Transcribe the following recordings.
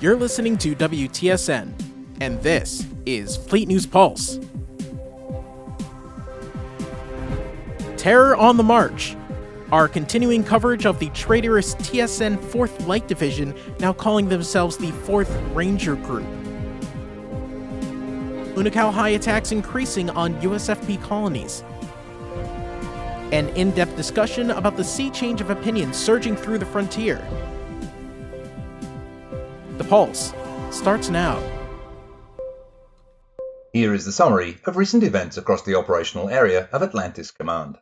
You're listening to WTSN, and this is Fleet News Pulse. Terror on the March. Our continuing coverage of the traitorous TSN 4th Light Division, now calling themselves the 4th Ranger Group. Unukalhai attacks increasing on USFP colonies. An in depth discussion about the sea change of opinion surging through the frontier. Pulse starts now. Here is the summary of recent events across the operational area of Atlantis Command.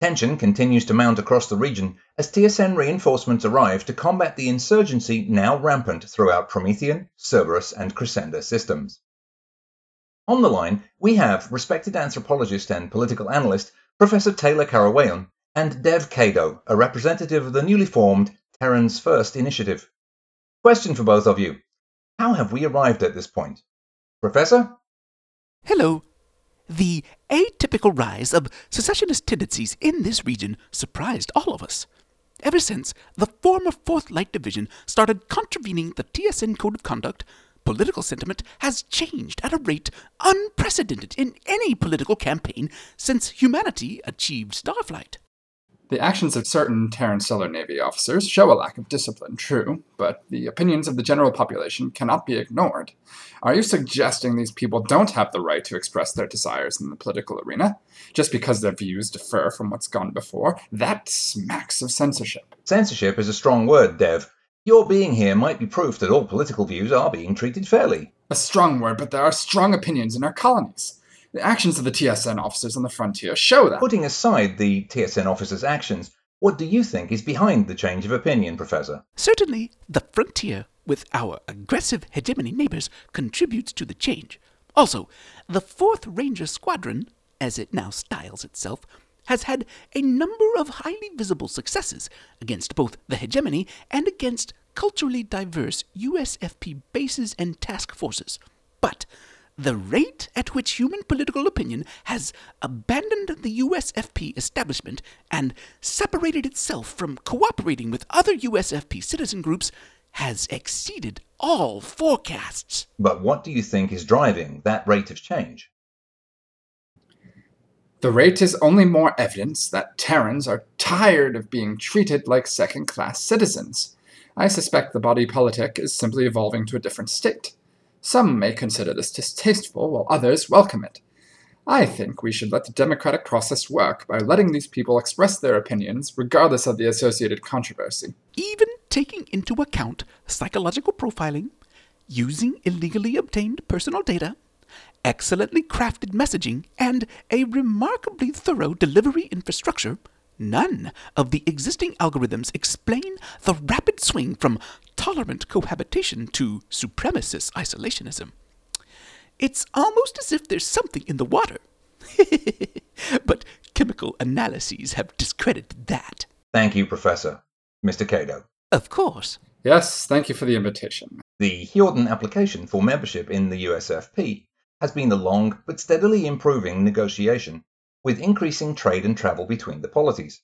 Tension continues to mount across the region as TSN reinforcements arrive to combat the insurgency now rampant throughout Promethean, Cerberus, and Crescenda systems. On the line, we have respected anthropologist and political analyst Professor Taylor Karawayan and Dev Kado, a representative of the newly formed Terran's First Initiative. Question for both of you How have we arrived at this point? Professor? Hello, the atypical rise of secessionist tendencies in this region surprised all of us. Ever since the former 4th Light Division started contravening the TSN Code of Conduct, political sentiment has changed at a rate unprecedented in any political campaign since humanity achieved starflight. The actions of certain Terran Stellar Navy officers show a lack of discipline, true, but the opinions of the general population cannot be ignored. Are you suggesting these people don't have the right to express their desires in the political arena? Just because their views differ from what's gone before? That smacks of censorship. Censorship is a strong word, Dev. Your being here might be proof that all political views are being treated fairly. A strong word, but there are strong opinions in our colonies. The actions of the TSN officers on the frontier show that. Putting aside the TSN officers' actions, what do you think is behind the change of opinion, Professor? Certainly, the frontier, with our aggressive hegemony neighbors, contributes to the change. Also, the 4th Ranger Squadron, as it now styles itself, has had a number of highly visible successes against both the hegemony and against culturally diverse USFP bases and task forces. But the rate at which human political opinion has abandoned the USFP establishment and separated itself from cooperating with other USFP citizen groups has exceeded all forecasts. But what do you think is driving that rate of change? The rate is only more evidence that Terrans are tired of being treated like second class citizens. I suspect the body politic is simply evolving to a different state. Some may consider this distasteful, while others welcome it. I think we should let the democratic process work by letting these people express their opinions regardless of the associated controversy. Even taking into account psychological profiling, using illegally obtained personal data, excellently crafted messaging, and a remarkably thorough delivery infrastructure, none of the existing algorithms explain the rapid swing from tolerant cohabitation to supremacist isolationism. It's almost as if there's something in the water. but chemical analyses have discredited that. Thank you, Professor. Mr. Kado. Of course. Yes, thank you for the invitation. The Hjordan application for membership in the USFP has been a long but steadily improving negotiation, with increasing trade and travel between the polities.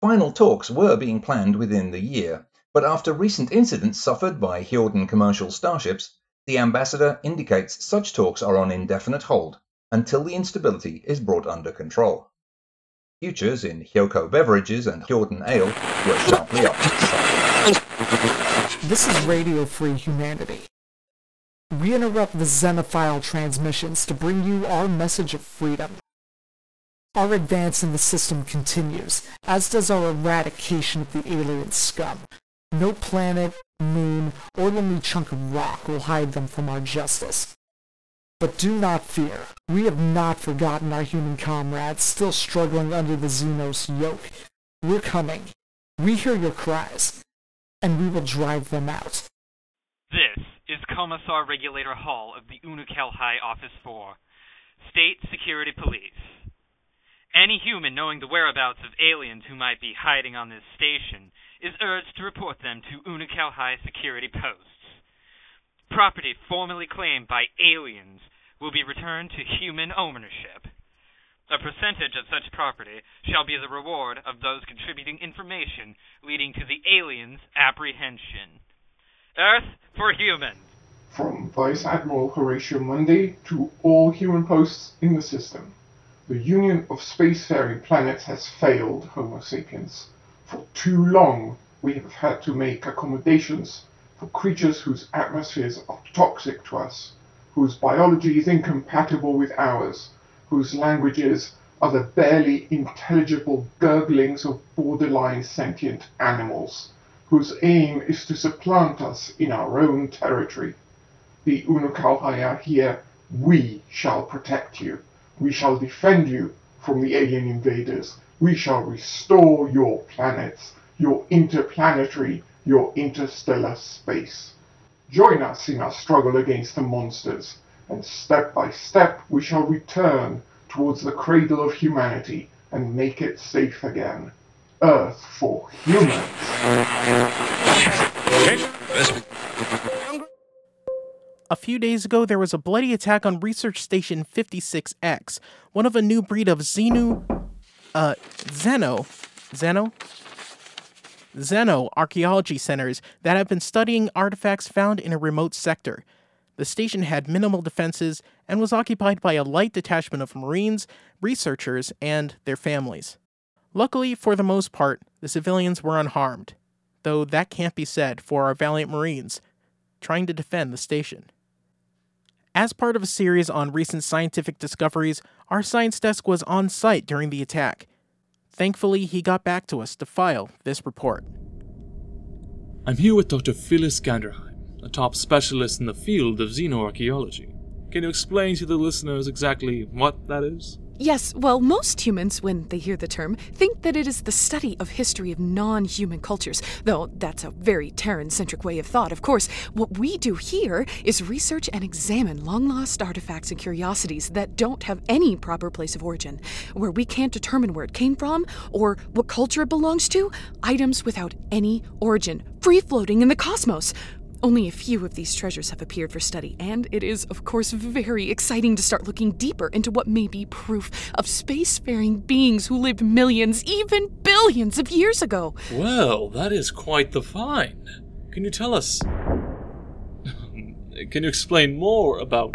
Final talks were being planned within the year, but after recent incidents suffered by Hjordan commercial starships, the ambassador indicates such talks are on indefinite hold until the instability is brought under control. Futures in Hyoko beverages and Hjordan ale were sharply up. This is Radio Free Humanity. We interrupt the Xenophile transmissions to bring you our message of freedom. Our advance in the system continues, as does our eradication of the alien scum. No planet, moon, or lonely chunk of rock will hide them from our justice. But do not fear. We have not forgotten our human comrades still struggling under the Xenos yoke. We're coming. We hear your cries, and we will drive them out. This is Commissar Regulator Hall of the Unukalhai Office 4, State Security Police. Any human knowing the whereabouts of aliens who might be hiding on this station is urged to report them to Unukalhai security posts. Property formerly claimed by aliens will be returned to human ownership. A percentage of such property shall be the reward of those contributing information leading to the aliens' apprehension. Earth for humans. From Vice Admiral Horatio Monday to all human posts in the system. The union of spacefaring planets has failed Homo sapiens. For too long, we have had to make accommodations for creatures whose atmospheres are toxic to us, whose biology is incompatible with ours, whose languages are the barely intelligible gurglings of borderline sentient animals, whose aim is to supplant us in our own territory. The Unukalhai are here. We shall protect you. We shall defend you from the alien invaders. We shall restore your planets, your interplanetary, your interstellar space. Join us in our struggle against the monsters, and step by step we shall return towards the cradle of humanity and make it safe again. Earth for humans. A few days ago, there was a bloody attack on Research Station 56X, one of a new breed of Xenu. Uh, Xeno. Xeno? Xeno archaeology centers that have been studying artifacts found in a remote sector. The station had minimal defenses and was occupied by a light detachment of Marines, researchers, and their families. Luckily, for the most part, the civilians were unharmed, though that can't be said for our valiant Marines trying to defend the station. As part of a series on recent scientific discoveries, our science desk was on site during the attack. Thankfully, he got back to us to file this report. I'm here with Dr. Phyllis Ganderheim, a top specialist in the field of xenoarchaeology. Can you explain to the listeners exactly what that is? Yes, well, most humans, when they hear the term, think that it is the study of history of non human cultures, though that's a very Terran centric way of thought, of course. What we do here is research and examine long lost artifacts and curiosities that don't have any proper place of origin, where we can't determine where it came from or what culture it belongs to, items without any origin, free floating in the cosmos. Only a few of these treasures have appeared for study, and it is, of course, very exciting to start looking deeper into what may be proof of spacefaring beings who lived millions, even billions of years ago. Well, that is quite the find. Can you tell us? Can you explain more about.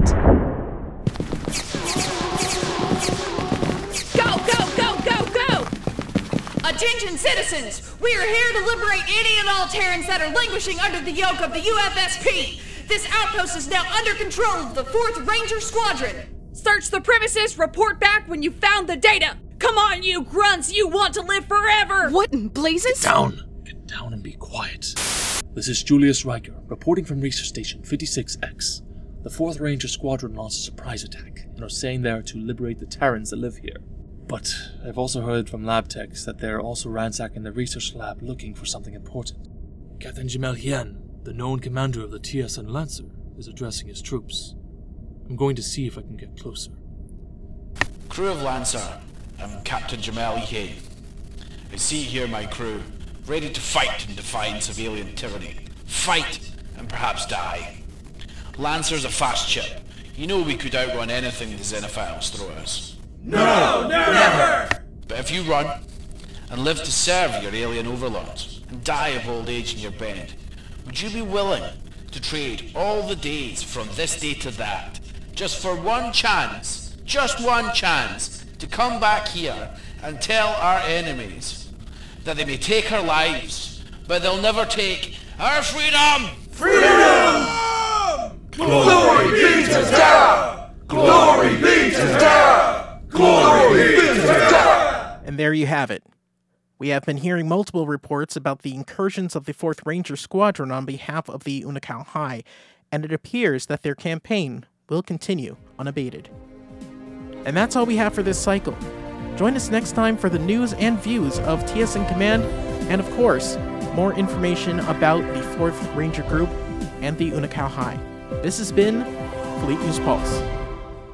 Attention, citizens! We are here to liberate any and all Terrans that are languishing under the yoke of the UFSP. This outpost is now under control of the 4th Ranger Squadron. Search the premises, report back when you found the data. Come on, you grunts, you want to live forever! What in blazes? Down! Get down and be quiet. This is Julius Riker, reporting from Research Station 56X. The 4th Ranger Squadron launched a surprise attack and are saying they are to liberate the Terrans that live here. But I've also heard from lab techs that they're also ransacking the research lab looking for something important. Captain Jamel Hien, the known commander of the TSN Lancer, is addressing his troops. I'm going to see if I can get closer. Crew of Lancer, I'm Captain Jamal Hien. I see here my crew, ready to fight in defiance of alien tyranny. Fight and perhaps die. Lancer's a fast ship. You know we could outrun anything the Xenophiles throw at us. No, never! But if you run and live to serve your alien overlords and die of old age in your bed, would you be willing to trade all the days from this day to that just for one chance, just one chance, to come back here and tell our enemies that they may take our lives, but they'll never take our freedom! Freedom! Glory be to Terra! Glory be to Terra! Glory be to Terra! And there you have it. We have been hearing multiple reports about the incursions of the 4th Ranger Squadron on behalf of the Unukalhai, and it appears that their campaign will continue unabated. And that's all we have for this cycle. Join us next time for the news and views of TSN Command, and of course, more information about the 4th Ranger Group and the Unukalhai. This has been Fleet News Pulse.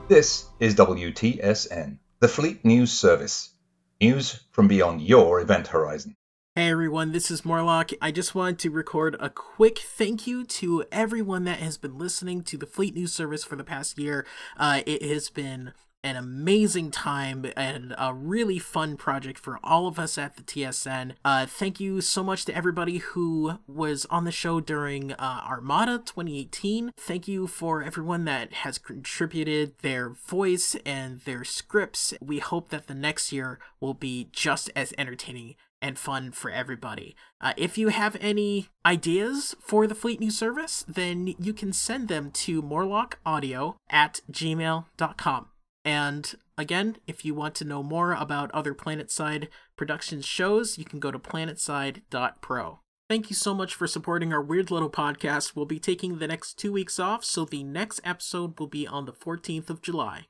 This is WTSN, the Fleet News Service. News from beyond your event horizon. Hey everyone, this is Morlock. I just wanted to record a quick thank you to everyone that has been listening to the Fleet News Service for the past year. Uh, it has been an amazing time and a really fun project for all of us at the TSN. Uh, thank you so much to everybody who was on the show during uh, Armada 2018. Thank you for everyone that has contributed their voice and their scripts. We hope that the next year will be just as entertaining and fun for everybody. Uh, if you have any ideas for the Fleet News service, then you can send them to morlockaudio at gmail.com. And again, if you want to know more about other Planetside Productions shows, you can go to planetside.pro. Thank you so much for supporting our weird little podcast. We'll be taking the next two weeks off, so the next episode will be on the 14th of July.